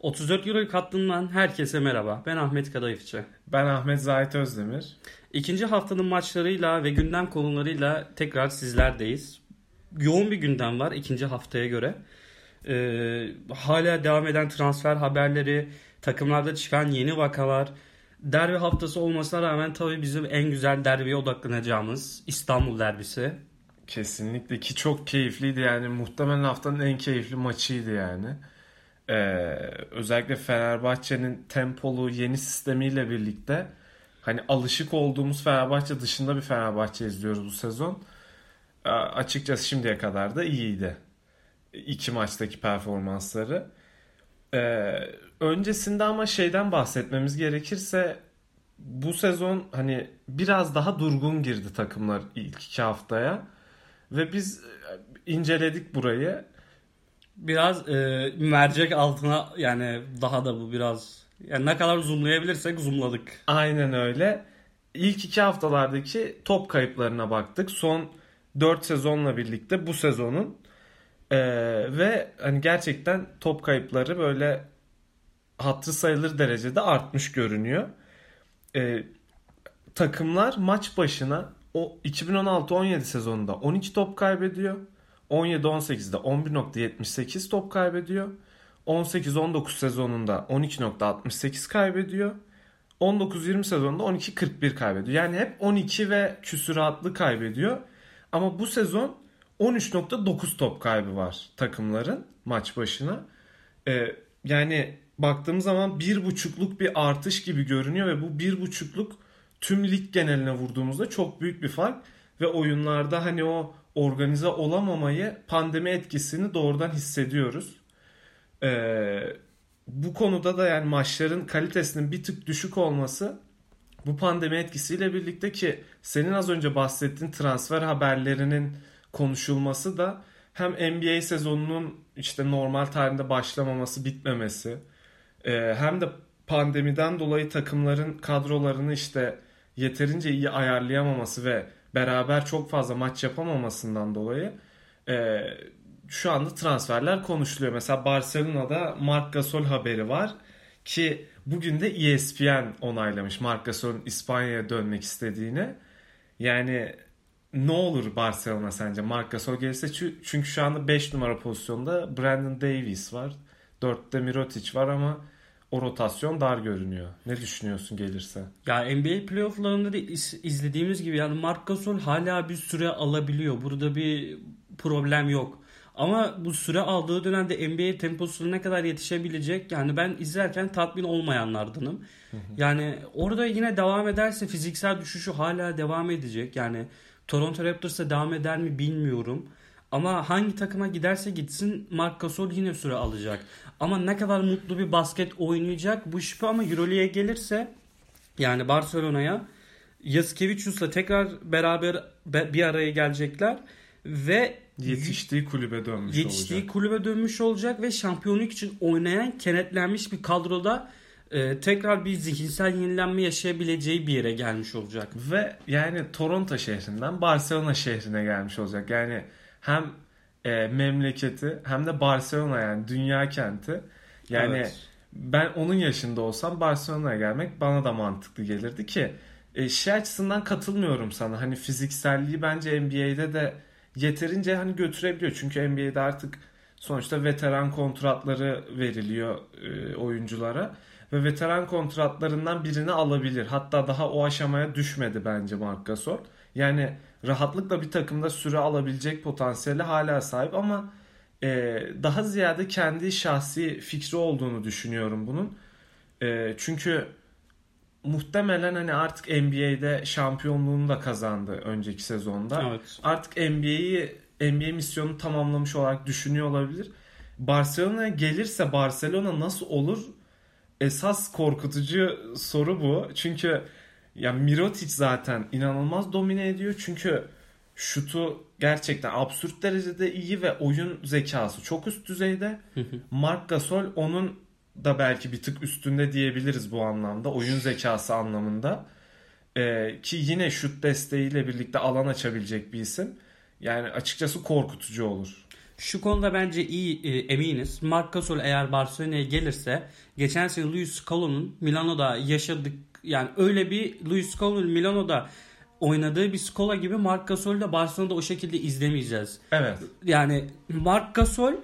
34 Euro kattığından herkese merhaba. Ben Ahmet Kadayıfçı. Ben Ahmet Zahit Özdemir. İkinci haftanın maçlarıyla ve gündem konularıyla tekrar sizlerdeyiz. Yoğun bir gündem var ikinci haftaya göre. Ee, hala devam eden transfer haberleri, takımlarda çıkan yeni vakalar, derbi haftası olmasına rağmen tabii bizim en güzel derbiye odaklanacağımız İstanbul derbisi. Kesinlikle ki çok keyifliydi yani muhtemelen haftanın en keyifli maçıydı yani. Ee, özellikle Fenerbahçe'nin tempolu yeni sistemiyle birlikte hani alışık olduğumuz Fenerbahçe dışında bir Fenerbahçe izliyoruz bu sezon. Ee, açıkçası şimdiye kadar da iyiydi. İki maçtaki performansları. Ee, öncesinde ama şeyden bahsetmemiz gerekirse bu sezon hani biraz daha durgun girdi takımlar ilk iki haftaya. Ve biz e, inceledik burayı biraz e, mercek altına yani daha da bu biraz yani ne kadar zoomlayabilirsek zoomladık. Aynen öyle. İlk iki haftalardaki top kayıplarına baktık. Son 4 sezonla birlikte bu sezonun ee, ve hani gerçekten top kayıpları böyle hatırı sayılır derecede artmış görünüyor. Ee, takımlar maç başına o 2016-17 sezonunda 12 top kaybediyor. 17-18'de 11.78 top kaybediyor. 18-19 sezonunda 12.68 kaybediyor. 19-20 sezonunda 12-41 kaybediyor. Yani hep 12 ve küsuratlı kaybediyor. Ama bu sezon 13.9 top kaybı var takımların maç başına. Ee, yani baktığımız zaman bir buçukluk bir artış gibi görünüyor ve bu bir buçukluk tüm lig geneline vurduğumuzda çok büyük bir fark ve oyunlarda hani o organize olamamayı pandemi etkisini doğrudan hissediyoruz. Ee, bu konuda da yani maçların kalitesinin bir tık düşük olması bu pandemi etkisiyle birlikte ki senin az önce bahsettiğin transfer haberlerinin konuşulması da hem NBA sezonunun işte normal tarihinde başlamaması, bitmemesi e, hem de pandemiden dolayı takımların kadrolarını işte yeterince iyi ayarlayamaması ve beraber çok fazla maç yapamamasından dolayı e, şu anda transferler konuşuluyor. Mesela Barcelona'da Marc Gasol haberi var ki bugün de ESPN onaylamış Marc Gasol'un İspanya'ya dönmek istediğini. Yani ne olur Barcelona sence Marc Gasol gelirse çünkü şu anda 5 numara pozisyonda Brandon Davies var. 4'te Mirotic var ama o rotasyon dar görünüyor. Ne düşünüyorsun gelirse? Ya NBA playofflarında da izlediğimiz gibi yani Marc Gasol hala bir süre alabiliyor. Burada bir problem yok. Ama bu süre aldığı dönemde NBA temposuna ne kadar yetişebilecek yani ben izlerken tatmin olmayanlardanım. Yani orada yine devam ederse fiziksel düşüşü hala devam edecek. Yani Toronto Raptors'a devam eder mi bilmiyorum. Ama hangi takıma giderse gitsin Marc Gasol yine süre alacak. Ama ne kadar mutlu bir basket oynayacak bu şüphe ama Euroleague'e gelirse yani Barcelona'ya Yaskevicius'la tekrar beraber bir araya gelecekler ve yetiştiği kulübe dönmüş yetiştiği olacak. kulübe dönmüş olacak ve şampiyonluk için oynayan kenetlenmiş bir kadroda e, tekrar bir zihinsel yenilenme yaşayabileceği bir yere gelmiş olacak. Ve yani Toronto şehrinden Barcelona şehrine gelmiş olacak. Yani hem e, memleketi hem de Barcelona yani dünya kenti. Yani evet. ben onun yaşında olsam Barcelona'ya gelmek bana da mantıklı gelirdi ki e, şey açısından katılmıyorum sana. Hani fizikselliği bence NBA'de de yeterince hani götürebiliyor. Çünkü NBA'de artık sonuçta veteran kontratları veriliyor e, oyunculara ve veteran kontratlarından birini alabilir. Hatta daha o aşamaya düşmedi bence Marc Gasol. Yani rahatlıkla bir takımda süre alabilecek potansiyeli hala sahip ama e, daha ziyade kendi şahsi fikri olduğunu düşünüyorum bunun. E, çünkü muhtemelen hani artık NBA'de şampiyonluğunu da kazandı önceki sezonda. Evet. Artık NBA'yi NBA misyonunu tamamlamış olarak düşünüyor olabilir. Barcelona'ya gelirse Barcelona nasıl olur? Esas korkutucu soru bu. Çünkü ya Mirotic zaten inanılmaz domine ediyor. Çünkü şutu gerçekten absürt derecede iyi ve oyun zekası çok üst düzeyde. Marc Gasol onun da belki bir tık üstünde diyebiliriz bu anlamda. Oyun zekası anlamında. Ee, ki yine şut desteğiyle birlikte alan açabilecek bir isim. Yani açıkçası korkutucu olur. Şu konuda bence iyi e, eminiz. Marc Gasol eğer Barcelona'ya gelirse geçen sene Luis Scaloni'nin Milano'da yaşadık yani öyle bir Luis Scaloni'nin Milano'da oynadığı bir Scola gibi Marc Gasol'ü de Barcelona'da o şekilde izlemeyeceğiz. Evet. Yani Marc Gasol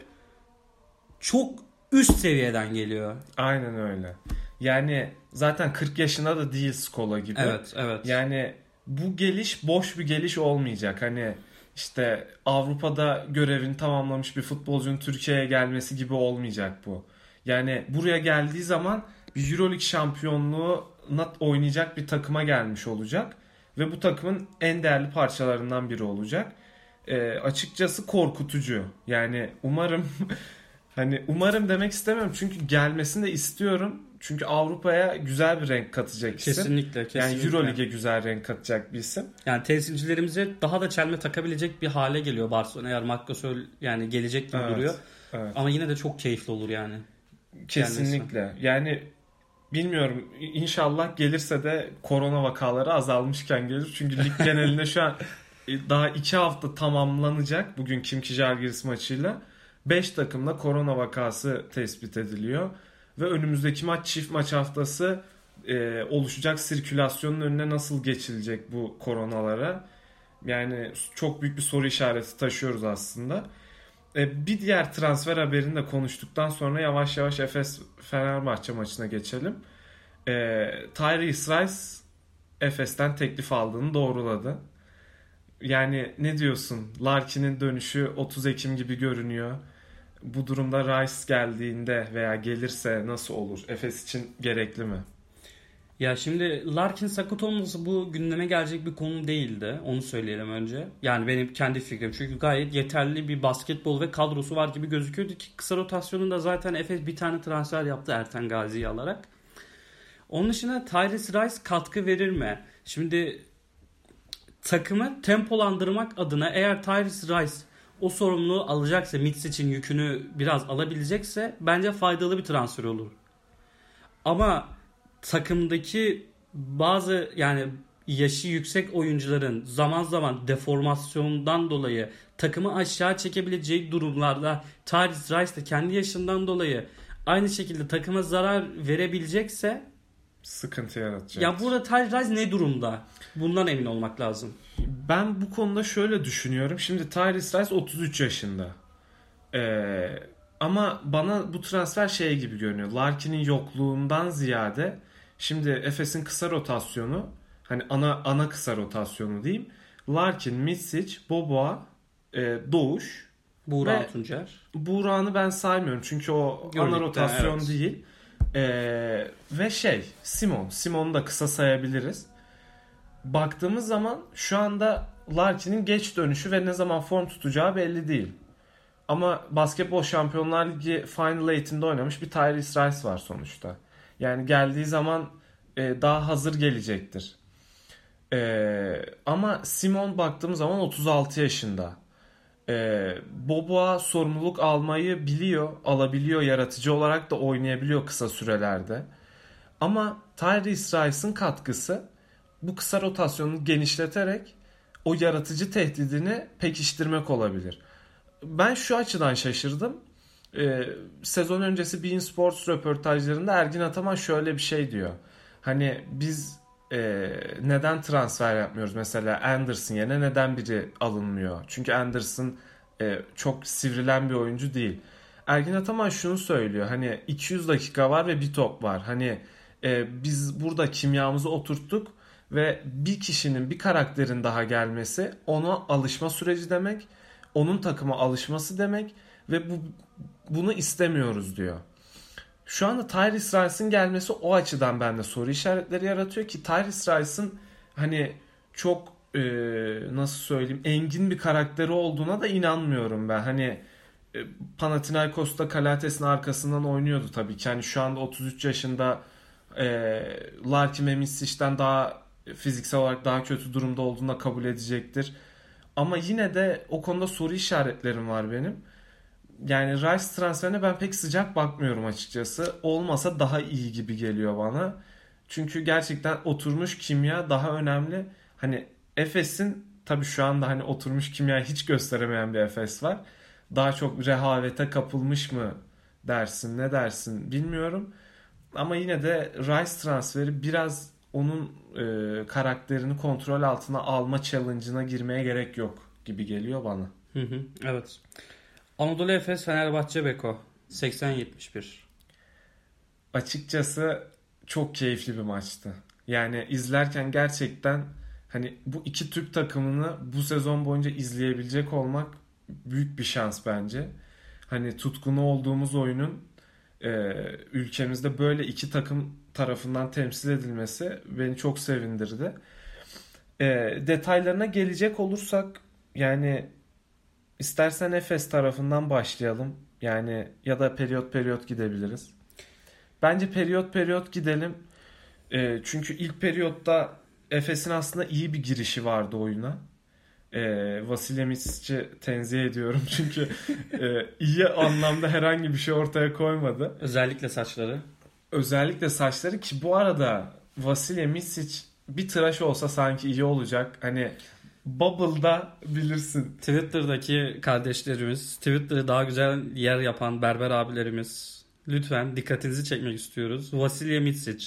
çok üst seviyeden geliyor. Aynen öyle. Yani zaten 40 yaşında da değil Skola gibi. Evet, evet. Yani bu geliş boş bir geliş olmayacak. Hani işte Avrupa'da görevini tamamlamış bir futbolcunun Türkiye'ye gelmesi gibi olmayacak bu. Yani buraya geldiği zaman bir Euroleague şampiyonluğuna oynayacak bir takıma gelmiş olacak. Ve bu takımın en değerli parçalarından biri olacak. E, açıkçası korkutucu. Yani umarım hani umarım demek istemiyorum çünkü gelmesini de istiyorum. Çünkü Avrupa'ya güzel bir renk katacak isim. Kesinlikle, kesinlikle. Yani Euroleague'e güzel renk katacak bir isim. Yani temsilcilerimize daha da çelme takabilecek bir hale geliyor Barcelona eğer Marc Gasol yani gelecek gibi Evet, duruyor. Evet. Ama yine de çok keyifli olur yani. Kesinlikle. Yani bilmiyorum inşallah gelirse de korona vakaları azalmışken gelir. Çünkü lig genelinde şu an e, daha iki hafta tamamlanacak bugün Kimki Jalgiris maçıyla. 5 takımda korona vakası tespit ediliyor. Ve önümüzdeki maç çift maç haftası e, oluşacak sirkülasyonun önüne nasıl geçilecek bu koronalara? Yani çok büyük bir soru işareti taşıyoruz aslında. E, bir diğer transfer haberini de konuştuktan sonra yavaş yavaş Efes Fenerbahçe maçına geçelim. E, Tyrese Rice Efes'ten teklif aldığını doğruladı. Yani ne diyorsun? Larkin'in dönüşü 30 Ekim gibi görünüyor. Bu durumda Rice geldiğinde veya gelirse nasıl olur? Efes için gerekli mi? Ya şimdi Larkin sakat olması bu gündeme gelecek bir konu değildi. Onu söyleyelim önce. Yani benim kendi fikrim. Çünkü gayet yeterli bir basketbol ve kadrosu var gibi gözüküyordu ki kısa rotasyonunda zaten Efes bir tane transfer yaptı Erten Gazi'yi alarak. Onun dışında Tyrese Rice katkı verir mi? Şimdi takımı tempolandırmak adına eğer Tyrese Rice o sorumluluğu alacaksa Mitsic'in yükünü biraz alabilecekse bence faydalı bir transfer olur. Ama takımdaki bazı yani yaşı yüksek oyuncuların zaman zaman deformasyondan dolayı takımı aşağı çekebileceği durumlarda Tyrese Rice de kendi yaşından dolayı aynı şekilde takıma zarar verebilecekse Sıkıntı yaratacak. ya burada Tyrese Rice ne durumda? Bundan emin olmak lazım. Ben bu konuda şöyle düşünüyorum. Şimdi Tyrese Rice 33 yaşında. Ee, ama bana bu transfer şey gibi görünüyor. Larkin'in yokluğundan ziyade şimdi Efes'in kısa rotasyonu hani ana ana kısa rotasyonu diyeyim. Larkin, Mitsic, Boboa, e, Doğuş. Buğra Ve- Tuncer. Buğra'nı ben saymıyorum çünkü o ana Euroleague'de, rotasyon evet. değil. Ee, ve şey Simon. Simon'u da kısa sayabiliriz. Baktığımız zaman şu anda Larkin'in geç dönüşü ve ne zaman form tutacağı belli değil. Ama basketbol şampiyonlar ligi Final 8'inde oynamış bir Tyrese Rice var sonuçta. Yani geldiği zaman e, daha hazır gelecektir. E, ama Simon baktığımız zaman 36 yaşında. E, Boboa sorumluluk almayı biliyor, alabiliyor, yaratıcı olarak da oynayabiliyor kısa sürelerde. Ama Tyrese Rice'ın katkısı bu kısa rotasyonu genişleterek o yaratıcı tehdidini pekiştirmek olabilir. Ben şu açıdan şaşırdım. Ee, sezon öncesi Bein Sports röportajlarında Ergin Ataman şöyle bir şey diyor. Hani biz e, neden transfer yapmıyoruz? Mesela Anderson yerine neden biri alınmıyor? Çünkü Anderson e, çok sivrilen bir oyuncu değil. Ergin Ataman şunu söylüyor. Hani 200 dakika var ve bir top var. Hani e, biz burada kimyamızı oturttuk ve bir kişinin bir karakterin daha gelmesi ona alışma süreci demek. Onun takıma alışması demek ve bu bunu istemiyoruz diyor. Şu anda Tyrese Rice'ın gelmesi o açıdan bende soru işaretleri yaratıyor ki Tyrese Rice'ın hani çok e, nasıl söyleyeyim engin bir karakteri olduğuna da inanmıyorum ben. Hani e, Panathinaikos'ta Kalates'in arkasından oynuyordu tabii ki. Hani şu anda 33 yaşında e, Larkin ve daha fiziksel olarak daha kötü durumda olduğunu kabul edecektir. Ama yine de o konuda soru işaretlerim var benim. Yani Rice transferine ben pek sıcak bakmıyorum açıkçası. Olmasa daha iyi gibi geliyor bana. Çünkü gerçekten oturmuş kimya daha önemli. Hani Efes'in tabii şu anda hani oturmuş kimya hiç gösteremeyen bir Efes var. daha çok rehavete kapılmış mı dersin ne dersin bilmiyorum. Ama yine de Rice transferi biraz onun e, karakterini kontrol altına alma challenge'ına girmeye gerek yok gibi geliyor bana. Hı hı, evet. Anadolu Efes Fenerbahçe Beko 80-71. Açıkçası çok keyifli bir maçtı. Yani izlerken gerçekten hani bu iki Türk takımını bu sezon boyunca izleyebilecek olmak büyük bir şans bence. Hani tutkunu olduğumuz oyunun e, ülkemizde böyle iki takım tarafından temsil edilmesi beni çok sevindirdi. E, detaylarına gelecek olursak yani istersen Efes tarafından başlayalım. Yani ya da periyot periyot gidebiliriz. Bence periyot periyot gidelim. E, çünkü ilk periyotta Efes'in aslında iyi bir girişi vardı oyuna. E, Vasilya Misic'i tenzih ediyorum çünkü e, iyi anlamda herhangi bir şey ortaya koymadı. Özellikle saçları. Özellikle saçları ki bu arada Vasilya Misic bir tıraş olsa sanki iyi olacak. Hani Bubble'da bilirsin. Twitter'daki kardeşlerimiz, Twitter'ı daha güzel yer yapan berber abilerimiz lütfen dikkatinizi çekmek istiyoruz. Vasilya Mitsic.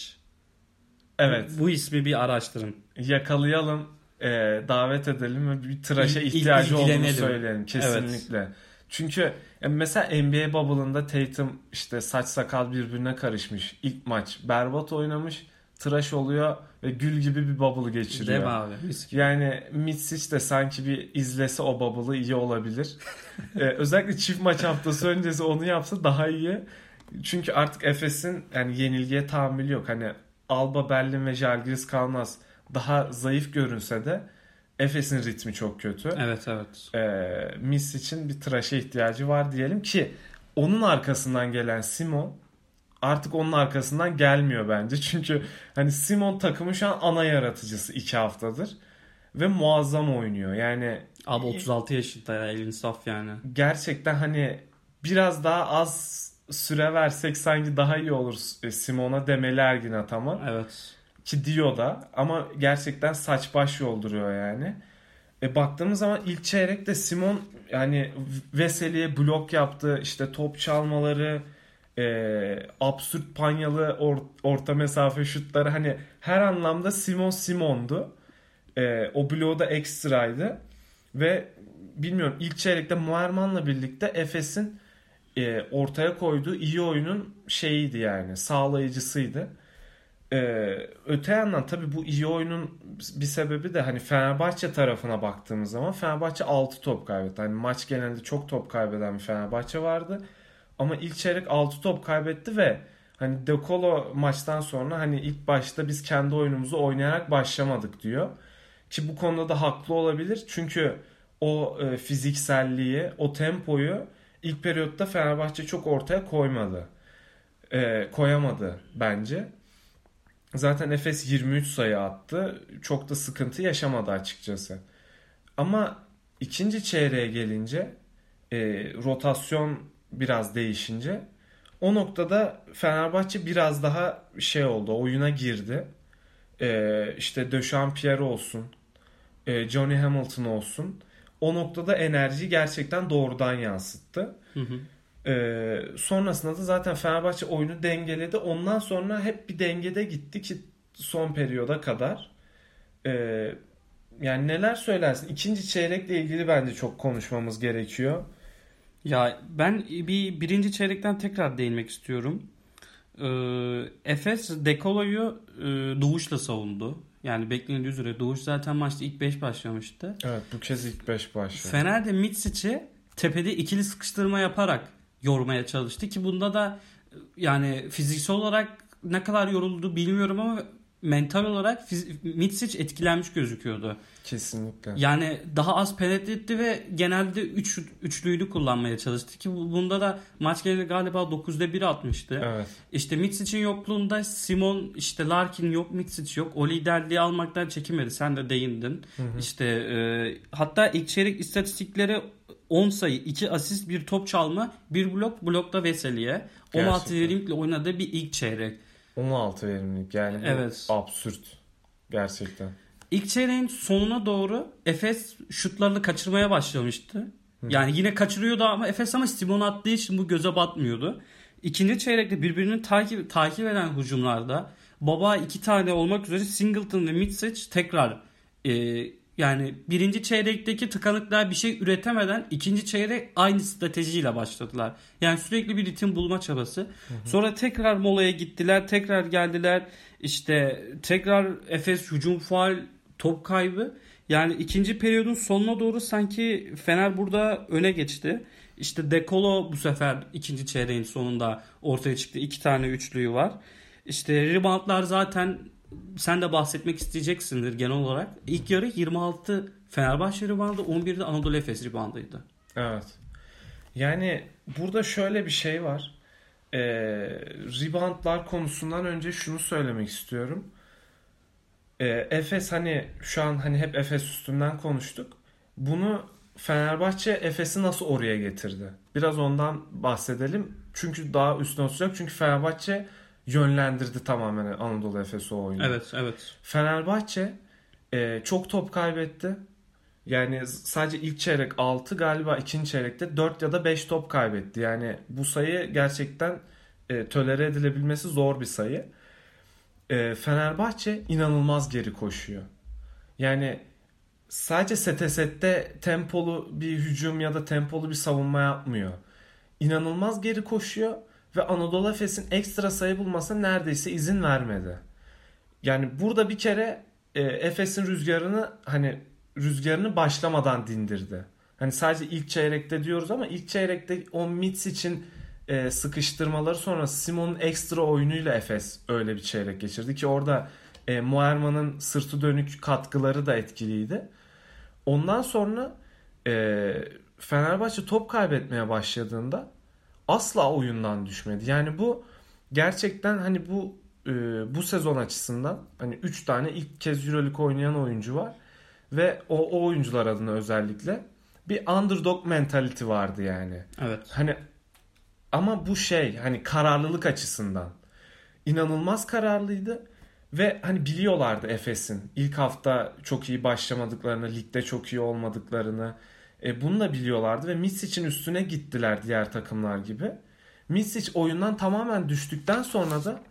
Evet. Bu ismi bir araştırın. Yakalayalım, e, davet edelim ve bir tıraşa İl- ihtiyacı olduğunu söyleyelim kesinlikle. Çünkü e, mesela NBA Bubble'ında Tatum işte saç sakal birbirine karışmış. İlk maç berbat oynamış, tıraş oluyor ve gül gibi bir bubble geçiriyor. Değil mi abi? Yani Mitsic de sanki bir izlese o bubble'ı iyi olabilir. Ee, özellikle çift maç haftası öncesi onu yapsa daha iyi. Çünkü artık Efes'in yani yenilgiye tahammülü yok. Hani Alba Berlin ve Žalgiris kalmaz. Daha zayıf görünse de Efes'in ritmi çok kötü. Evet evet. Ee, Misic'in bir tıraşa ihtiyacı var diyelim ki onun arkasından gelen Simon artık onun arkasından gelmiyor bence. Çünkü hani Simon takımı şu an ana yaratıcısı iki haftadır ve muazzam oynuyor. Yani Abi 36 yaşında ya elin saf yani. gerçekten hani biraz daha az süre versek sanki daha iyi olur e, Simon'a demeli Ergin Ataman. Evet. Ki diyor da ama gerçekten saç baş yolduruyor yani. E baktığımız zaman ilk çeyrekte Simon yani Veseli'ye blok yaptı. işte top çalmaları, e, absürt panyalı or- orta mesafe şutları hani her anlamda Simon Simon'du. E, o bloğu da ekstraydı. Ve bilmiyorum ilk çeyrekte Muerman'la birlikte Efes'in e, ortaya koyduğu iyi oyunun şeyiydi yani sağlayıcısıydı. Ee, öte yandan tabii bu iyi oyunun bir sebebi de hani Fenerbahçe tarafına baktığımız zaman Fenerbahçe 6 top kaybetti. Hani maç genelde çok top kaybeden bir Fenerbahçe vardı. Ama ilk çeyrek 6 top kaybetti ve hani De Colo maçtan sonra hani ilk başta biz kendi oyunumuzu oynayarak başlamadık diyor. Ki bu konuda da haklı olabilir. Çünkü o e, fizikselliği, o tempoyu ilk periyotta Fenerbahçe çok ortaya koymadı. E, koyamadı bence. Zaten Efes 23 sayı attı. Çok da sıkıntı yaşamadı açıkçası. Ama ikinci çeyreğe gelince e, rotasyon biraz değişince o noktada Fenerbahçe biraz daha şey oldu. Oyuna girdi. E, işte Döşampierre olsun. E, Johnny Hamilton olsun. O noktada enerji gerçekten doğrudan yansıttı. Hı hı. Ee, sonrasında da zaten Fenerbahçe oyunu dengeledi. Ondan sonra hep bir dengede gitti ki son periyoda kadar. Ee, yani neler söylersin? İkinci çeyrekle ilgili bence çok konuşmamız gerekiyor. Ya ben bir birinci çeyrekten tekrar değinmek istiyorum. Ee, Efes Dekolo'yu e, Doğuş'la savundu. Yani beklenildiği üzere Doğuş zaten maçta ilk 5 başlamıştı. Evet bu kez ilk 5 başladı. Fener de Mitsic'i tepede ikili sıkıştırma yaparak yormaya çalıştı ki bunda da yani fiziksel olarak ne kadar yoruldu bilmiyorum ama mental olarak Mitsic etkilenmiş gözüküyordu. Kesinlikle. Yani daha az penetre etti ve genelde üç, üçlüydü kullanmaya çalıştı ki bu- bunda da maç geneli galiba 9'da 1 atmıştı. Evet. İşte Mitsic'in yokluğunda Simon işte Larkin yok Mitsic yok. O liderliği almaktan çekinmedi. Sen de değindin. İşte e, hatta ilk çeyrek istatistikleri 10 sayı, 2 asist, 1 top çalma, 1 blok, blokta Veseli'ye. 16 Gerçekten. verimlikle oynadığı bir ilk çeyrek. 16 verimlilik yani Evet. absürt. Gerçekten. İlk çeyreğin sonuna doğru Efes şutlarını kaçırmaya başlamıştı. Yani yine kaçırıyordu ama Efes ama Simon attığı için bu göze batmıyordu. İkinci çeyrekte birbirini takip takip eden hücumlarda Baba iki tane olmak üzere Singleton ve Mitsic tekrar e, yani birinci çeyrekteki tıkanıklar bir şey üretemeden ikinci çeyrek aynı stratejiyle başladılar. Yani sürekli bir ritim bulma çabası. Hı hı. Sonra tekrar molaya gittiler. Tekrar geldiler. İşte tekrar Efes hücum faal top kaybı. Yani ikinci periyodun sonuna doğru sanki Fener burada öne geçti. İşte Dekolo bu sefer ikinci çeyreğin sonunda ortaya çıktı. İki tane üçlüyü var. İşte reboundlar zaten sen de bahsetmek isteyeceksindir genel olarak. İlk yarı 26 Fenerbahçe reboundı, 11'de Anadolu Efes reboundıydı. Evet. Yani burada şöyle bir şey var. Ee, reboundlar konusundan önce şunu söylemek istiyorum. Ee, Efes hani şu an hani hep Efes üstünden konuştuk. Bunu Fenerbahçe Efes'i nasıl oraya getirdi? Biraz ondan bahsedelim. Çünkü daha üstüne oturacak. Çünkü Fenerbahçe yönlendirdi tamamen Anadolu Efes o oyunu. Evet, evet. Fenerbahçe e, çok top kaybetti. Yani sadece ilk çeyrek 6 galiba ikinci çeyrekte 4 ya da 5 top kaybetti. Yani bu sayı gerçekten e, tölere edilebilmesi zor bir sayı. E, Fenerbahçe inanılmaz geri koşuyor. Yani sadece sete sette tempolu bir hücum ya da tempolu bir savunma yapmıyor. İnanılmaz geri koşuyor ve Anadolu Efes'in ekstra sayı bulmasına neredeyse izin vermedi. Yani burada bir kere e, Efes'in rüzgarını hani rüzgarını başlamadan dindirdi. Hani sadece ilk çeyrekte diyoruz ama ilk çeyrekte o Mitz için e, sıkıştırmaları sonra Simon'un ekstra oyunuyla Efes öyle bir çeyrek geçirdi ki orada e, Muerman'ın sırtı dönük katkıları da etkiliydi. Ondan sonra e, Fenerbahçe top kaybetmeye başladığında asla oyundan düşmedi. Yani bu gerçekten hani bu e, bu sezon açısından hani 3 tane ilk kez EuroLeague oynayan oyuncu var ve o, o oyuncular adına özellikle bir underdog mentality vardı yani. Evet. Hani ama bu şey hani kararlılık açısından inanılmaz kararlıydı ve hani biliyorlardı Efes'in ilk hafta çok iyi başlamadıklarını, ligde çok iyi olmadıklarını, e, bunu da biliyorlardı ve Misic'in üstüne gittiler diğer takımlar gibi. Misic oyundan tamamen düştükten sonra da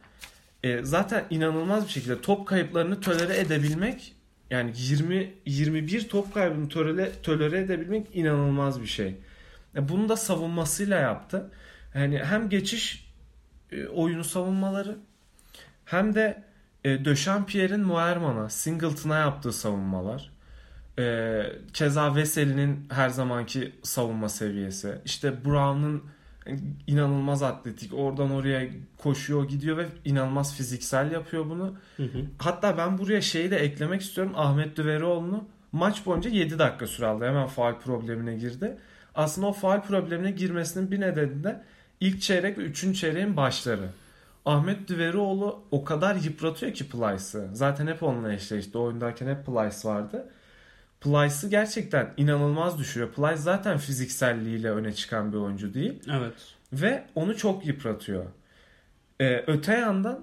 e, zaten inanılmaz bir şekilde top kayıplarını tölere edebilmek yani 20 21 top kaybını tölere, tölere edebilmek inanılmaz bir şey. E, bunu da savunmasıyla yaptı. Yani hem geçiş e, oyunu savunmaları hem de e, Döşampierre'in Muerman'a, Singleton'a yaptığı savunmalar. E, keza Veseli'nin her zamanki savunma seviyesi. İşte Brown'un inanılmaz atletik. Oradan oraya koşuyor gidiyor ve inanılmaz fiziksel yapıyor bunu. Hı hı. Hatta ben buraya şeyi de eklemek istiyorum. Ahmet Düverioğlu'nu maç boyunca 7 dakika süre aldı. Hemen faal problemine girdi. Aslında o faal problemine girmesinin bir nedeni de ilk çeyrek ve üçüncü çeyreğin başları. Ahmet Düverioğlu o kadar yıpratıyor ki Plyce'ı. Zaten hep onunla eşleşti. Oyundayken hep Plyce vardı. Plyce'ı gerçekten inanılmaz düşürüyor. Plyce zaten fizikselliğiyle öne çıkan bir oyuncu değil. Evet. Ve onu çok yıpratıyor. Ee, öte yandan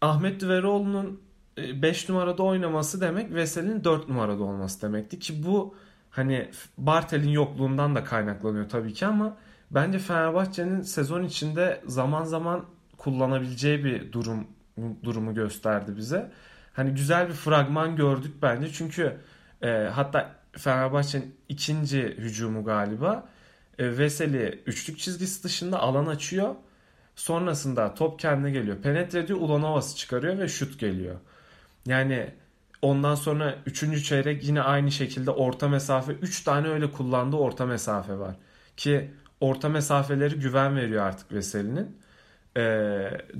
Ahmet Düveroğlu'nun 5 e, numarada oynaması demek Vesel'in 4 numarada olması demekti ki bu hani Bartel'in yokluğundan da kaynaklanıyor tabii ki ama bence Fenerbahçe'nin sezon içinde zaman zaman kullanabileceği bir durum durumu gösterdi bize. Hani güzel bir fragman gördük bence çünkü e, hatta Fenerbahçe'nin ikinci hücumu galiba. E, Veseli üçlük çizgisi dışında alan açıyor. Sonrasında top kendine geliyor. Penetre ediyor. Ulanovas'ı çıkarıyor ve şut geliyor. Yani ondan sonra üçüncü çeyrek yine aynı şekilde orta mesafe. Üç tane öyle kullandığı orta mesafe var. Ki orta mesafeleri güven veriyor artık Veseli'nin. E,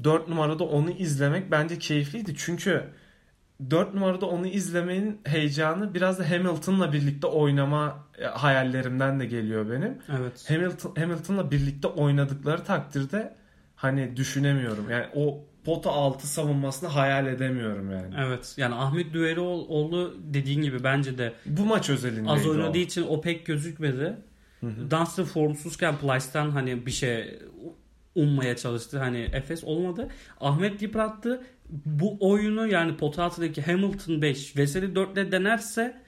4 numarada onu izlemek bence keyifliydi. Çünkü 4 numarada onu izlemenin heyecanı biraz da Hamilton'la birlikte oynama e, hayallerimden de geliyor benim. Evet. Hamilton Hamilton'la birlikte oynadıkları takdirde hani düşünemiyorum. Yani o pota altı savunmasını hayal edemiyorum yani. Evet. Yani Ahmet Düverioğlu dediğin gibi bence de bu maç özelinde az oynadığı o. için o pek gözükmedi. Dunstan formsuzken Plyce'den hani bir şey ummaya çalıştı. Hani Efes olmadı. Ahmet yıprattı bu oyunu yani pota altındaki Hamilton 5 Veseli 4 ile denerse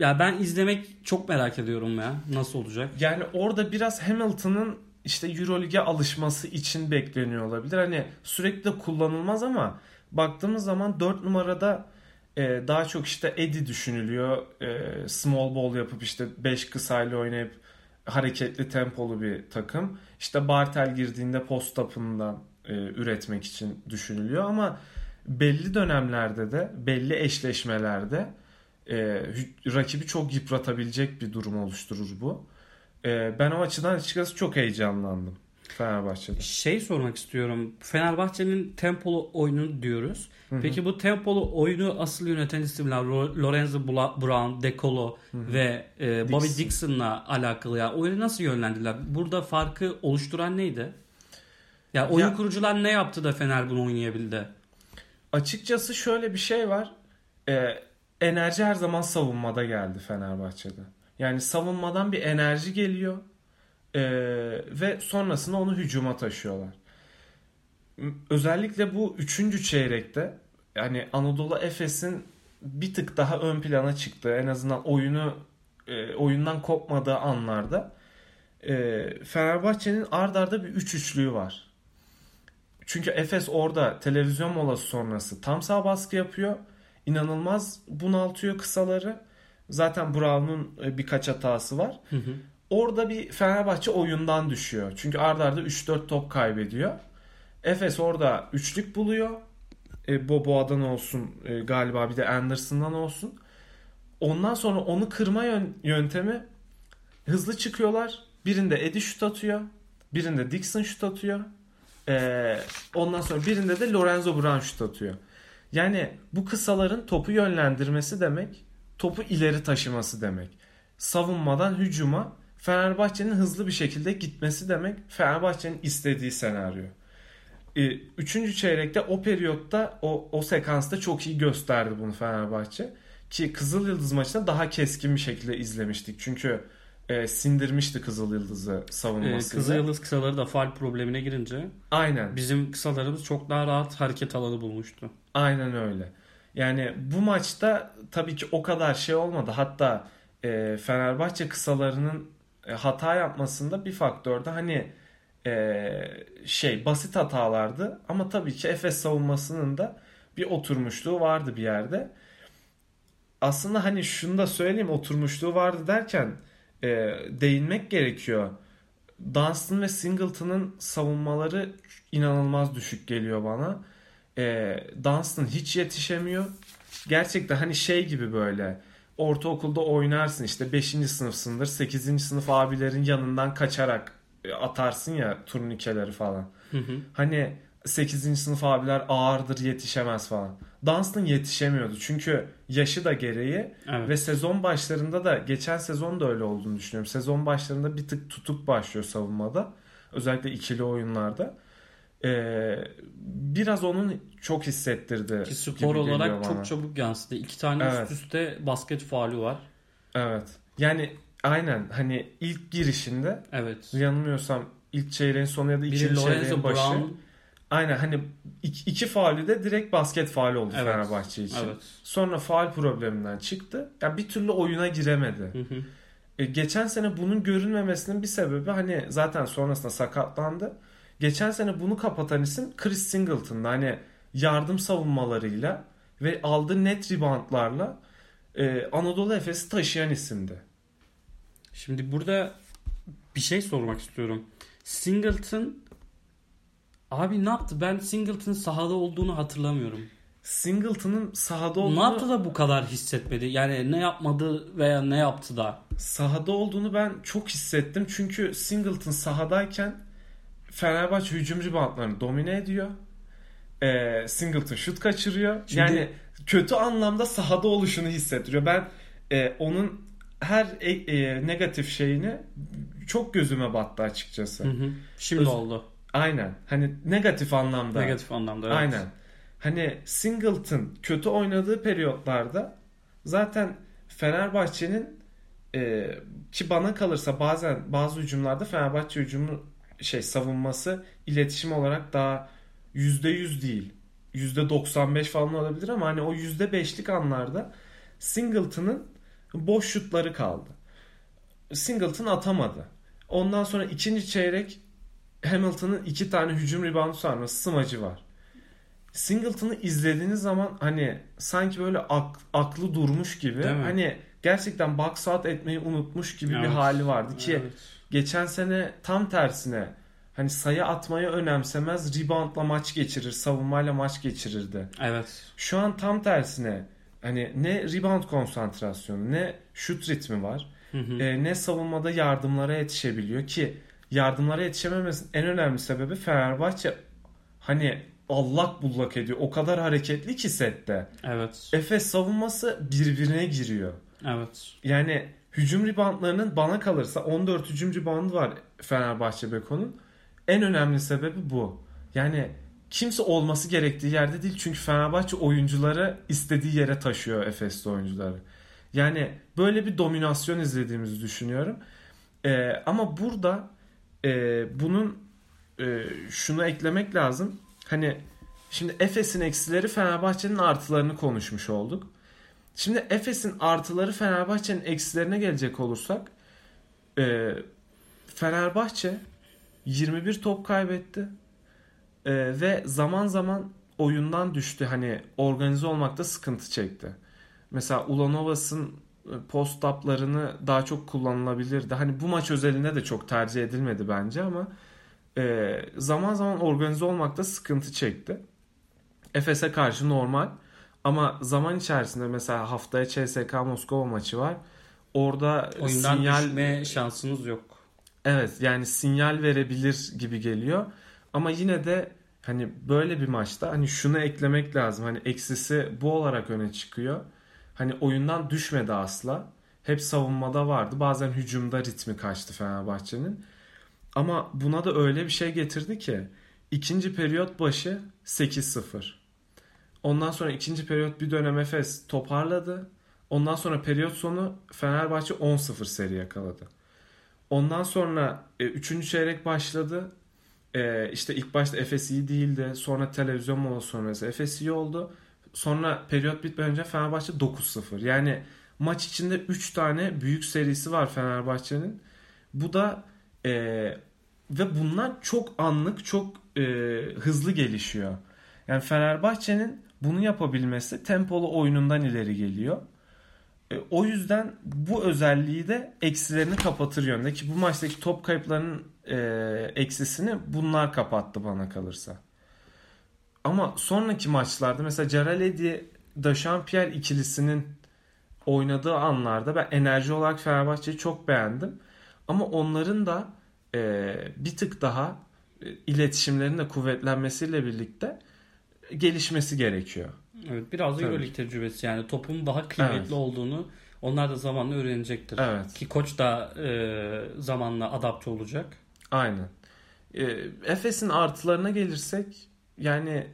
Ya ben izlemek çok merak ediyorum ya. Nasıl olacak? Yani orada biraz Hamilton'ın işte Euroleague'e alışması için bekleniyor olabilir. Hani sürekli de kullanılmaz ama baktığımız zaman 4 numarada e, daha çok işte Eddie düşünülüyor. E, small ball yapıp işte 5 kısayla oynayıp hareketli tempolu bir takım. İşte Bartel girdiğinde post up'ından e, üretmek için düşünülüyor ama belli dönemlerde de belli eşleşmelerde e, rakibi çok yıpratabilecek bir durum oluşturur bu. E, ben o açıdan açıkçası çok heyecanlandım Fenerbahçe'de. Şey sormak istiyorum. Fenerbahçe'nin tempolu oyunu diyoruz. Hı hı. Peki bu tempolu oyunu asıl yöneten isimler Lorenzo Brown, Decolo ve e, Bobby Dixon. Dixon'la alakalı ya. Oyunu nasıl yönlendiler? Burada farkı oluşturan neydi? Ya oyun ya, kurucular ne yaptı da Fener bunu oynayabildi? Açıkçası şöyle bir şey var. Ee, enerji her zaman savunmada geldi Fenerbahçe'de. Yani savunmadan bir enerji geliyor ee, ve sonrasında onu hücuma taşıyorlar. Özellikle bu üçüncü çeyrekte yani Anadolu Efes'in bir tık daha ön plana çıktığı en azından oyunu e, oyundan kopmadığı anlarda e, Fenerbahçe'nin ard arda bir üç üçlüğü var. Çünkü Efes orada televizyon molası sonrası tam sağ baskı yapıyor. İnanılmaz bunaltıyor kısaları. Zaten Brown'un e, birkaç hatası var. Hı hı. Orada bir Fenerbahçe oyundan düşüyor. Çünkü ardarda arda 3-4 top kaybediyor. Efes orada üçlük buluyor. E, Boboa'dan olsun e, galiba bir de Anderson'dan olsun. Ondan sonra onu kırma yöntemi hızlı çıkıyorlar. Birinde Eddie şut atıyor. Birinde Dixon şut atıyor. Ee, ondan sonra birinde de Lorenzo Brown şut atıyor. Yani bu kısaların topu yönlendirmesi demek, topu ileri taşıması demek. Savunmadan hücuma Fenerbahçe'nin hızlı bir şekilde gitmesi demek Fenerbahçe'nin istediği senaryo. Ee, üçüncü çeyrekte o periyotta o, o sekansta çok iyi gösterdi bunu Fenerbahçe. Ki Kızıl Yıldız maçında daha keskin bir şekilde izlemiştik. Çünkü e, sindirmişti Kızıl Yıldız'ı savunmasıyla. E, Kızıl Yıldız kısaları da faal problemine girince Aynen. bizim kısalarımız çok daha rahat hareket alanı bulmuştu. Aynen öyle. Yani bu maçta tabii ki o kadar şey olmadı. Hatta e, Fenerbahçe kısalarının e, hata yapmasında bir faktörde hani e, şey basit hatalardı. Ama tabii ki Efes savunmasının da bir oturmuşluğu vardı bir yerde. Aslında hani şunu da söyleyeyim oturmuşluğu vardı derken e, değinmek gerekiyor. Dunstan ve Singleton'ın savunmaları inanılmaz düşük geliyor bana. E, Dunstan hiç yetişemiyor. Gerçekten hani şey gibi böyle ortaokulda oynarsın işte 5. sınıfsındır 8. sınıf abilerin yanından kaçarak e, atarsın ya turnikeleri falan. Hı hı. Hani 8. sınıf abiler ağırdır yetişemez falan. Dunstan yetişemiyordu. Çünkü yaşı da gereği evet. ve sezon başlarında da geçen sezon da öyle olduğunu düşünüyorum. Sezon başlarında bir tık tutuk başlıyor savunmada. Özellikle ikili oyunlarda. Ee, biraz onun çok hissettirdi. Ki skor olarak çok çabuk yansıdı. İki tane evet. üst üste basket faali var. Evet. Yani aynen hani ilk girişinde evet. yanılmıyorsam ilk çeyreğin sonu ya da ikinci çeyreğin başı. Brown Aynen hani iki, iki faali de direkt basket faali oldu evet. Fenerbahçe için. Evet. Sonra faal probleminden çıktı. Yani bir türlü oyuna giremedi. Hı hı. E, geçen sene bunun görünmemesinin bir sebebi hani zaten sonrasında sakatlandı. Geçen sene bunu kapatan isim Chris Singleton'da hani yardım savunmalarıyla ve aldığı net reboundlarla e, Anadolu Efes'i taşıyan isimdi. Şimdi burada bir şey sormak istiyorum. Singleton Abi ne yaptı? Ben Singleton'ın sahada olduğunu hatırlamıyorum. Singleton'ın sahada olduğunu... Ne yaptı da bu kadar hissetmedi? Yani ne yapmadı veya ne yaptı da? Sahada olduğunu ben çok hissettim. Çünkü Singleton sahadayken Fenerbahçe hücum reboundlarını domine ediyor. Ee, Singleton şut kaçırıyor. Şimdi... Yani kötü anlamda sahada oluşunu hissettiriyor. Ben e, onun her e, e, negatif şeyini çok gözüme battı açıkçası. Hı hı. Şimdi Öz- oldu. Aynen. Hani negatif anlamda. Negatif anlamda evet. Aynen. Hani Singleton kötü oynadığı periyotlarda zaten Fenerbahçe'nin e, ki bana kalırsa bazen bazı hücumlarda Fenerbahçe hücumu şey savunması iletişim olarak daha %100 değil. %95 falan olabilir ama hani o %5'lik anlarda Singleton'ın Boş şutları kaldı. Singleton atamadı. Ondan sonra ikinci çeyrek Hamilton'ın iki tane hücum reboundu sarması smacı var. Singleton'ı izlediğiniz zaman hani sanki böyle ak- aklı durmuş gibi hani gerçekten box out etmeyi unutmuş gibi bir Evet. hali vardı ki Evet. geçen sene tam tersine hani sayı atmayı önemsemez reboundla maç geçirir savunmayla maç geçirirdi. Evet. Şu an tam tersine hani ne rebound konsantrasyonu ne şut ritmi var Hı hı. e, ne savunmada yardımlara yetişebiliyor ki yardımlara yetişememesinin en önemli sebebi Fenerbahçe hani allak bullak ediyor. O kadar hareketli ki sette. Evet. Efes savunması birbirine giriyor. Evet. Yani hücum reboundlarının bana kalırsa 14 hücum reboundu var Fenerbahçe Beko'nun. En önemli sebebi bu. Yani kimse olması gerektiği yerde değil. Çünkü Fenerbahçe oyuncuları istediği yere taşıyor Efes'te oyuncuları. Yani böyle bir dominasyon izlediğimizi düşünüyorum. Ee, ama burada e, bunun e, şunu eklemek lazım. Hani şimdi Efes'in eksileri Fenerbahçe'nin artılarını konuşmuş olduk. Şimdi Efes'in artıları Fenerbahçe'nin eksilerine gelecek olursak e, Fenerbahçe 21 top kaybetti E, ve zaman zaman oyundan düştü. Hani organize olmakta sıkıntı çekti. Mesela Ulanovas'ın e, post-up'larını daha çok kullanılabilirdi. Hani bu maç özelinde de çok tercih edilmedi bence ama e, zaman zaman organize olmakta sıkıntı çekti. Efes'e karşı normal. Ama zaman içerisinde mesela haftaya CSK Moskova maçı var. Orada Oyundan sinyal düşme şansınız yok. Evet yani sinyal verebilir gibi geliyor. Ama yine de hani böyle bir maçta hani şunu eklemek lazım. Hani eksisi bu olarak öne çıkıyor. Hani oyundan düşmedi asla. Hep savunmada vardı. Bazen hücumda ritmi kaçtı Fenerbahçe'nin. Ama buna da öyle bir şey getirdi ki ikinci periyot başı 8-0. Ondan sonra ikinci periyot bir dönem Efes toparladı. Ondan sonra periyot sonu Fenerbahçe 10-0 seri yakaladı. Ondan sonra e, üçüncü çeyrek başladı. E, işte ilk başta Efes iyi değildi. Sonra televizyon molası sonrası Efes iyi oldu. Sonra periyot bitmeden önce Fenerbahçe 9-0. Yani maç içinde 3 tane büyük serisi var Fenerbahçe'nin. Bu da e, ve bunlar çok anlık, çok e, hızlı gelişiyor. Yani Fenerbahçe'nin bunu yapabilmesi tempolu oyunundan ileri geliyor. E, o yüzden bu özelliği de eksilerini kapatır yönde ki bu maçtaki top kayıplarının e, eksisini bunlar kapattı bana kalırsa. Ama sonraki maçlarda mesela Ceraledi Daşampierre ikilisinin oynadığı anlarda ben enerji olarak Fenerbahçe'yi çok beğendim. Ama onların da e, bir tık daha e, iletişimlerin de kuvvetlenmesiyle birlikte gelişmesi gerekiyor. Evet, biraz da. Euroleague tecrübesi yani topun daha kıymetli Evet. olduğunu onlar da zamanla öğrenecektir. Evet. Ki koç da e, zamanla adapte olacak. Aynen. E, Efes'in artılarına gelirsek yani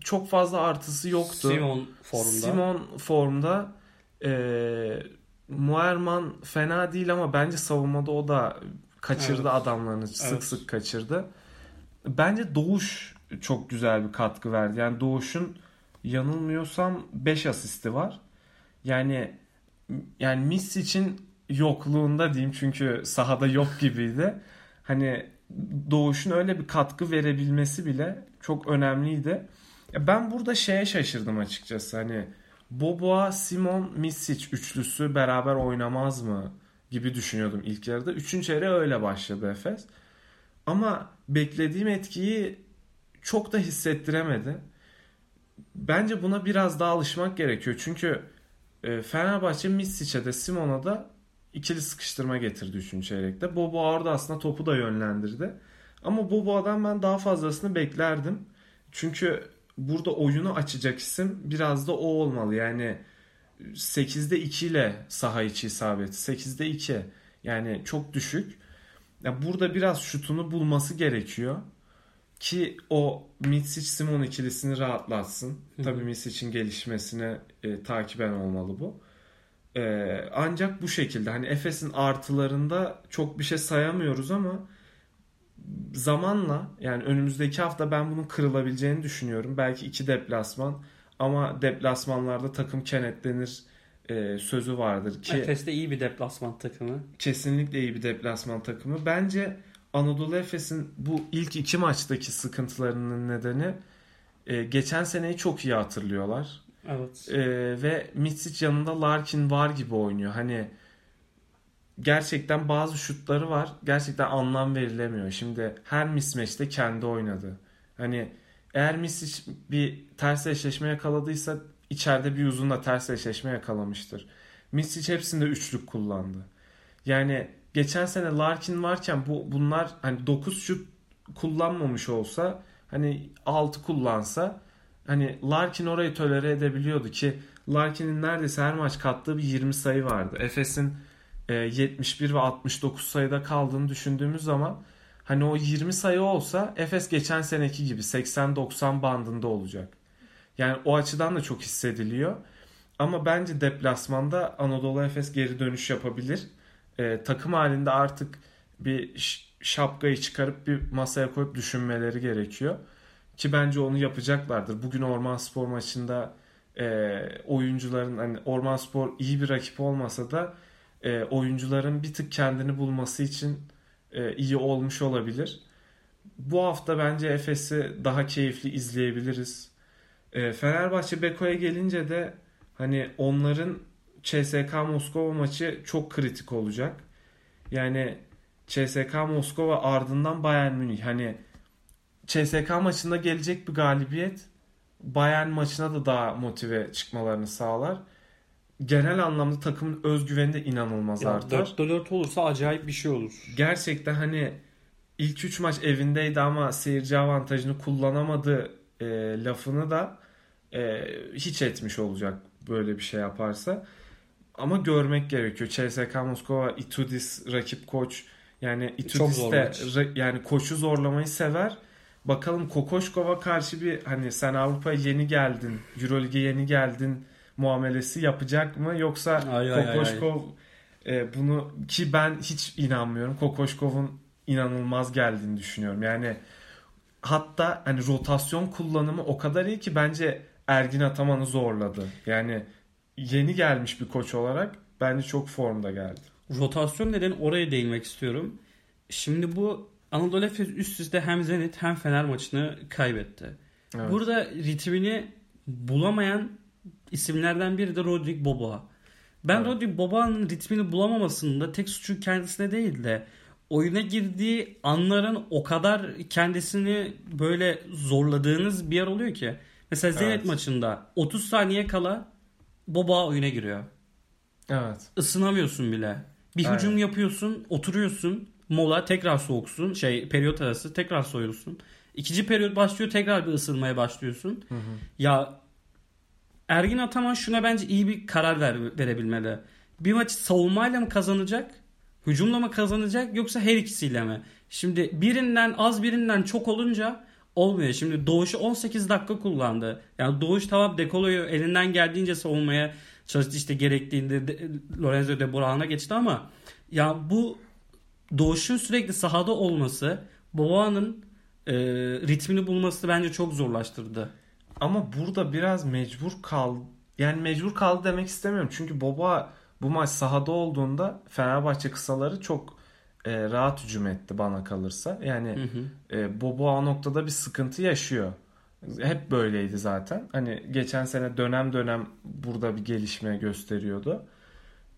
çok fazla artısı yoktu. Simon formda. Simon formda e, Muerman fena değil ama bence savunmada o da kaçırdı Evet. adamlarını sık Evet. sık kaçırdı. Bence Doğuş çok güzel bir katkı verdi. Yani Doğuş'un yanılmıyorsam 5 asisti var. Yani yani Miss için yokluğunda diyeyim çünkü sahada yok gibiydi. Hani Doğuş'un öyle bir katkı verebilmesi bile çok önemliydi. Ben burada şeye şaşırdım açıkçası. Hani Boboa, Simon, Misic üçlüsü beraber oynamaz mı gibi düşünüyordum ilk yarıda. Üçüncü yarı öyle başladı Efes. Ama beklediğim etkiyi çok da hissettiremedi. Bence buna biraz daha alışmak gerekiyor. Çünkü e, Fenerbahçe Misic'e de Simon'a da ikili sıkıştırma getirdi 3. çeyrekte. Bobo orada aslında topu da yönlendirdi. Ama Bobo'dan ben daha fazlasını beklerdim. Çünkü burada oyunu açacak isim biraz da o olmalı. Yani 8'de 2 ile saha içi isabeti. 8'de 2. Yani çok düşük. Ya burada biraz şutunu bulması gerekiyor. Ki o Mitsic Simon ikilisini rahatlatsın. Hı hı. Tabii Misic'in gelişmesine e, takiben olmalı bu. E, ancak bu şekilde hani Efes'in artılarında çok bir şey sayamıyoruz ama zamanla yani önümüzdeki hafta ben bunun kırılabileceğini düşünüyorum. Belki iki deplasman ama deplasmanlarda takım kenetlenir. e, sözü vardır ki Efes de iyi bir deplasman takımı. kesinlikle iyi bir deplasman takımı. Bence Anadolu Efes'in bu ilk iki maçtaki sıkıntılarının nedeni e, geçen seneyi çok iyi hatırlıyorlar. Evet. E, ve Mitsic yanında Larkin var gibi oynuyor. Hani gerçekten bazı şutları var. Gerçekten anlam verilemiyor. Şimdi her mismatch'te kendi oynadı. Hani eğer Mitsic bir ters eşleşme yakaladıysa içeride bir uzun da ters eşleşme yakalamıştır. Mitsic hepsinde üçlük kullandı. Yani geçen sene Larkin varken bu bunlar hani 9 şut kullanmamış olsa hani 6 kullansa hani Larkin orayı tolere edebiliyordu ki Larkin'in neredeyse her maç kattığı bir 20 sayı vardı. Efes'in e, 71 ve 69 sayıda kaldığını düşündüğümüz zaman hani o 20 sayı olsa Efes geçen seneki gibi 80-90 bandında olacak. Yani o açıdan da çok hissediliyor. Ama bence deplasmanda Anadolu Efes geri dönüş yapabilir. E, takım halinde artık bir şapkayı çıkarıp bir masaya koyup düşünmeleri gerekiyor. Ki bence onu yapacaklardır. Bugün Orman Spor maçında e, oyuncuların hani Orman Spor iyi bir rakip olmasa da e, oyuncuların bir tık kendini bulması için e, iyi olmuş olabilir. Bu hafta bence Efes'i daha keyifli izleyebiliriz. E, Fenerbahçe Beko'ya gelince de hani onların CSK Moskova maçı çok kritik olacak. Yani CSK Moskova ardından Bayern Münih. Hani CSK maçında gelecek bir galibiyet Bayern maçına da daha motive çıkmalarını sağlar. Genel anlamda takımın özgüveni de inanılmaz Ya artar. 4'te 4 olursa acayip bir şey olur. Gerçekten hani ilk 3 maç evindeydi ama seyirci avantajını kullanamadı e, lafını da e, hiç etmiş olacak böyle bir şey yaparsa. Ama görmek gerekiyor. CSK Moskova, Itudis rakip koç. Yani Çok Itudis de yani koçu zorlamayı sever. Bakalım Kokoşkova karşı bir hani sen Avrupa'ya yeni geldin, Euroleague'e yeni geldin muamelesi yapacak mı yoksa Ay, ay, ay, ay. Kokoşkov e, bunu ki ben hiç inanmıyorum. Kokoşkov'un inanılmaz geldiğini düşünüyorum. Yani hatta hani rotasyon kullanımı o kadar iyi ki bence Ergin Ataman'ı zorladı. Yani yeni gelmiş bir koç olarak bence çok formda geldi. Rotasyon nedeni oraya değinmek istiyorum. Şimdi bu Anadolu Efes üst üste hem Zenit hem Fener maçını kaybetti. Evet. Burada ritmini bulamayan isimlerden biri de Rodrik Boboa. Ben Evet. Rodrik Boboa'nın ritmini bulamamasının da tek suçu kendisine değil de oyuna girdiği anların o kadar kendisini böyle zorladığınız bir yer oluyor ki. Mesela Zenit Evet. maçında 30 saniye kala Boboa oyuna giriyor. Evet. Isınamıyorsun bile. Bir Aynen. hücum yapıyorsun, oturuyorsun, mola tekrar soğuksun, şey periyot arası tekrar soyulsun. İkinci periyot başlıyor, tekrar bir ısınmaya başlıyorsun. Hı hı. Ya Ergin Ataman şuna bence iyi bir karar ver, verebilmeli. Bir maçı savunmayla mı kazanacak? Hücumla mı kazanacak yoksa her ikisiyle mi? Şimdi birinden az birinden çok olunca olmuyor. Şimdi Doğuş'u 18 dakika kullandı. Yani Doğuş tamam Dekolo'yu elinden geldiğince savunmaya çalıştı işte gerektiğinde de, Lorenzo de Boran'a geçti ama ya bu Doğuş'un sürekli sahada olması Boğa'nın e, ritmini bulması bence çok zorlaştırdı. Ama burada biraz mecbur kal yani mecbur kaldı demek istemiyorum. Çünkü Boba bu maç sahada olduğunda Fenerbahçe kısaları çok e, rahat hücum etti bana kalırsa. Yani Hı hı. e, Boba o noktada bir sıkıntı yaşıyor. Hep böyleydi zaten. Hani geçen sene dönem dönem burada bir gelişme gösteriyordu.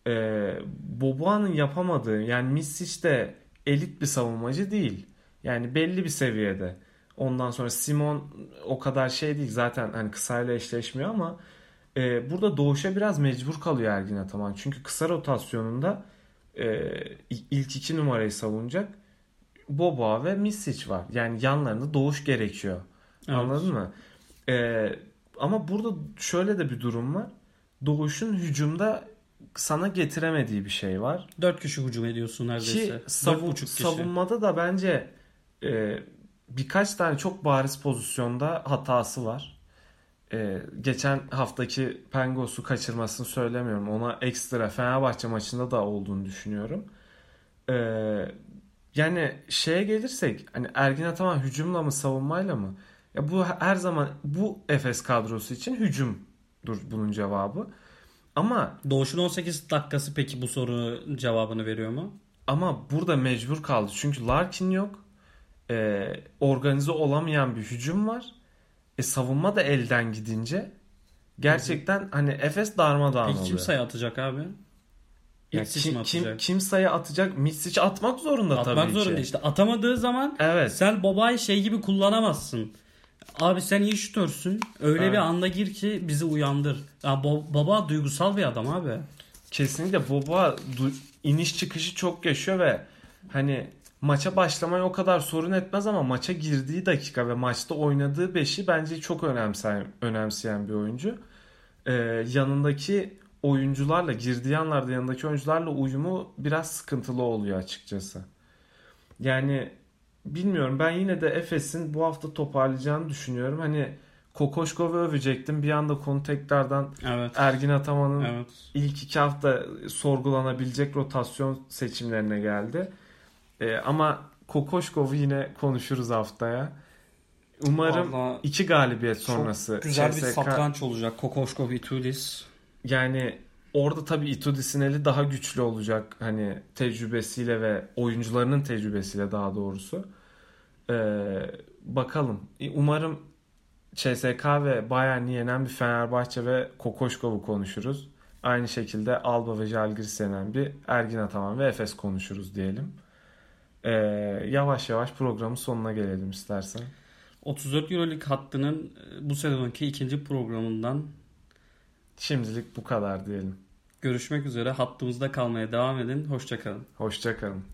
E, Boboa'nın yapamadığı yani Misic de elit bir savunmacı değil. Yani belli bir seviyede. Ondan sonra Simon o kadar şey değil zaten hani kısayla eşleşmiyor ama e, burada Doğuş'a biraz mecbur kalıyor Ergin Ataman. Çünkü kısa rotasyonunda e, ilk iki numarayı savunacak Boba ve Misic var. Yani yanlarında Doğuş gerekiyor. Evet. Anladın mı? E, ama burada şöyle de bir durum var. Doğuş'un hücumda sana getiremediği bir şey var. 4 kişi hücum ediyorsun neredeyse. Ki Dört savun, kişi. savunmada da bence e, birkaç tane çok bariz pozisyonda hatası var. E, geçen haftaki Pengos'u kaçırmasını söylemiyorum. Ona ekstra Fenerbahçe maçında da olduğunu düşünüyorum. E, yani şeye gelirsek hani Ergin Ataman hücumla mı savunmayla mı? Ya bu her zaman bu Efes kadrosu için hücumdur bunun cevabı. Ama Doğuş'un 18 dakikası peki bu sorunun cevabını veriyor mu? ama burada mecbur kaldı. Çünkü Larkin yok. Ee, organize olamayan bir hücum var. E, savunma da elden gidince gerçekten hani Efes darmadağın Peki oluyor. kim sayı atacak abi? Ya mi kim, kim, atacak? kim sayı atacak? Mitsic atmak zorunda Atmak tabii zorunda ki. işte. Atamadığı zaman Evet. sen babayı şey gibi kullanamazsın. Abi sen iyi şutörsün. Öyle Evet. bir anda gir ki bizi uyandır. Ya bo- baba duygusal bir adam abi. Kesinlikle Boba du- iniş çıkışı çok yaşıyor ve hani maça başlamayı o kadar sorun etmez ama maça girdiği dakika ve maçta oynadığı beşi bence çok önemseyen, önemseyen bir oyuncu. Ee, yanındaki oyuncularla girdiği anlarda yanındaki oyuncularla uyumu biraz sıkıntılı oluyor açıkçası. Yani bilmiyorum ben yine de Efes'in bu hafta toparlayacağını düşünüyorum. Hani Kokoşkov'u övecektim. Bir anda konu tekrardan Evet. Ergin Ataman'ın Evet. ilk iki hafta sorgulanabilecek rotasyon seçimlerine geldi. Ee, ama Kokoşkov'u yine konuşuruz haftaya. Umarım Vallahi iki galibiyet sonrası çok güzel bir CSK satranç olacak. Kokoşkov Itulis. yani orada tabii Itudis'in eli daha güçlü olacak hani tecrübesiyle ve oyuncularının tecrübesiyle daha doğrusu. Ee, bakalım. Umarım CSK ve Bayern'i yenen bir Fenerbahçe ve Kokoşkov'u konuşuruz. Aynı şekilde Alba ve Žalgiris yenen bir Ergin Ataman ve Efes konuşuruz diyelim. Ee, yavaş yavaş programın sonuna gelelim istersen. 34 Euroleague hattının e, bu sezonki ikinci programından Şimdilik bu kadar diyelim. görüşmek üzere. Hattımızda kalmaya devam edin. Hoşçakalın. Hoşçakalın.